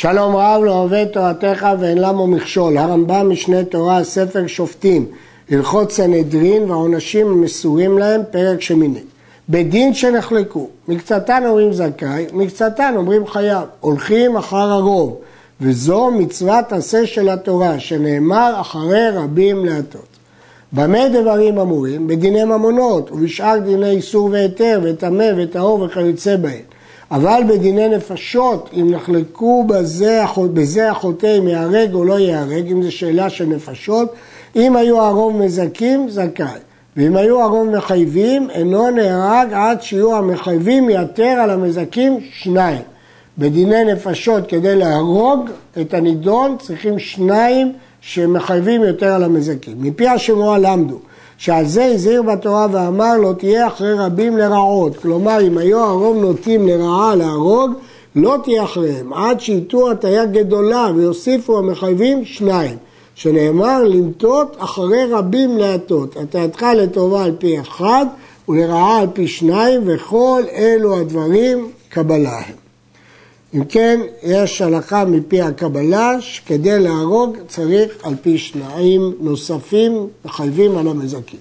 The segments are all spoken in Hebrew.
שלום רב לא אוהב תורתך ואין למו מכשול. הרמב"ם משנה תורה, ספר שופטים, הלכות סנהדרין והעונשים המסורים להם, פרק שמיני. בדין שנחלקו, מקצתן אומרים זכאי, מקצתן אומרים חייב, הולכים אחר הרוב, וזו מצוות עשה של התורה, שנאמר אחרי רבים להטות. במה דברים אמורים? בדיני ממונות, ובשאר דיני איסור והיתר, וטמא וטהור וכיוצא בהן. אבל בדיני נפשות, אם נחלקו בזה, בזה החוטא אם ייהרג או לא ייהרג, אם זו שאלה של נפשות, אם היו הרוב מזכים, זכאי. ואם היו הרוב מחייבים, אינו נהרג עד שיהיו המחייבים יתר על המזכים שניים. בדיני נפשות, כדי להרוג את הנידון, צריכים שניים שמחייבים יותר על המזכים. מפי השמועה למדו. שעל זה הזהיר בתורה ואמר לא תהיה אחרי רבים לרעות. כלומר, אם היו הרוב נוטים לרעה להרוג, לא תהיה אחריהם, עד שייטו הטיה גדולה ויוסיפו המחייבים שניים. שנאמר לנטות אחרי רבים להטות. הטעתך לטובה על פי אחד ולרעה על פי שניים, וכל אלו הדברים קבלה הם. אם כן, יש הלכה מפי הקבלה שכדי להרוג צריך על פי שניים נוספים מחייבים על המזכים.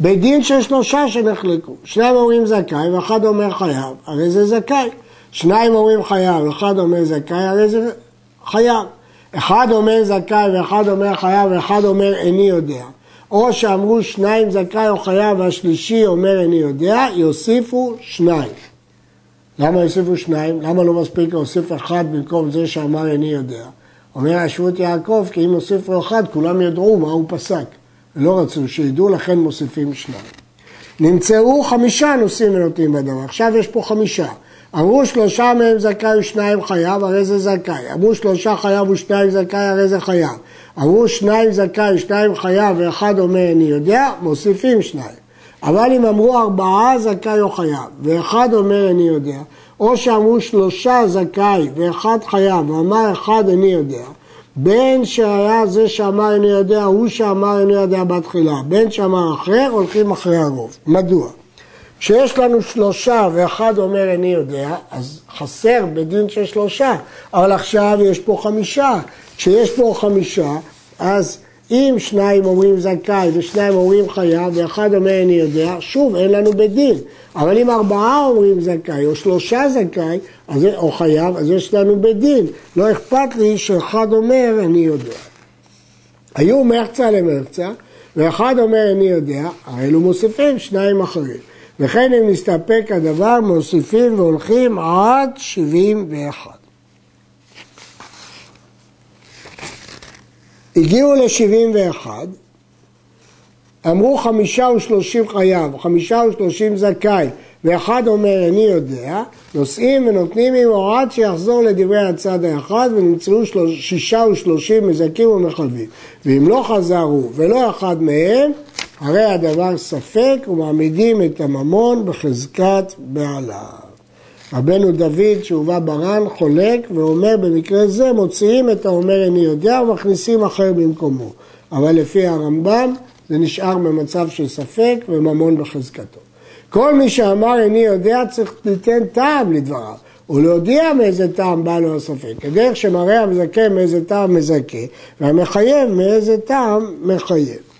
בדין של שלושה שנחלקו, שניים אומרים זכאי ואחד אומר חייב, הרי זה זכאי. שניים אומרים חייב ואחד אומר זכאי, הרי זה חייב. אחד אומר זכאי ואחד אומר חייב ואחד אומר איני יודע. או שאמרו שניים זכאי או חייב והשלישי אומר איני יודע, יוסיפו שניים. למה הוסיפו שניים? למה לא מספיק להוסיף אחד במקום זה שאמר איני יודע? אומר השבות יעקב, כי אם הוסיפו אחד, כולם ידעו מה הוא פסק. לא רצו שידעו, לכן מוסיפים שניים. נמצאו חמישה נושאים ונותנים בדבר. עכשיו יש פה חמישה. אמרו שלושה מהם זכאי ושניים חייב, הרי זה זכאי. אמרו שלושה חייב ושניים זכאי, הרי זה חייב. אמרו שניים זכאי ושניים חייב ואחד אומר אני יודע, מוסיפים שניים. אבל אם אמרו ארבעה זכאי או חייב, ואחד אומר איני יודע, או שאמרו שלושה זכאי ואחד חייב, ואמר אחד איני יודע, בין שהיה זה שאמר איני יודע, הוא שאמר איני יודע בתחילה, בין שאמר אחר, הולכים אחרי הרוב. מדוע? כשיש לנו שלושה ואחד אומר איני יודע, אז חסר בדין של שלושה, אבל עכשיו יש פה חמישה. כשיש פה חמישה, אז אם שניים אומרים זכאי ושניים אומרים חייב ואחד אומר אני יודע, שוב אין לנו בית דין. אבל אם ארבעה אומרים זכאי או שלושה זכאי אז, או חייב, אז יש לנו בית דין. לא אכפת לי שאחד אומר אני יודע. היו מרצה למרצה ואחד אומר אני יודע, האלו מוסיפים שניים אחרים. וכן אם נסתפק הדבר מוסיפים והולכים עד 71. הגיעו ל-71, אמרו חמישה ושלושים חייב, חמישה ושלושים זכאי, ואחד אומר אני יודע, נוסעים ונותנים עם הוראת שיחזור לדברי הצד האחד ונמצאו שישה ושלושים מזכים ומחלבים. ואם לא חזרו ולא אחד מהם, הרי הדבר ספק ומעמידים את הממון בחזקת בעליו. רבנו דוד שהובא ברן חולק ואומר במקרה זה מוציאים את האומר איני יודע ומכניסים אחר במקומו אבל לפי הרמב"ם זה נשאר במצב של ספק וממון בחזקתו. כל מי שאמר איני יודע צריך ליתן טעם לדבריו ולהודיע מאיזה טעם בא לו הספק. כדרך שמראה המזכה מאיזה טעם מזכה והמחייב מאיזה טעם מחייב.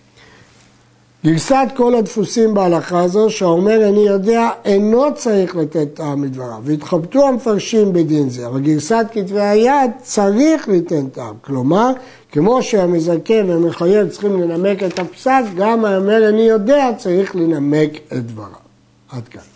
גרסת כל הדפוסים בהלכה הזו שאומר אני יודע אינו צריך לתת טעם מדבריו והתחבטו המפרשים בדין זה אבל גרסת כתבי היד צריך ליתן טעם. כלומר כמו שהמזכה והמחייב צריכים לנמק את הפסק גם האומר אני יודע צריך לנמק את דבריו. עד כאן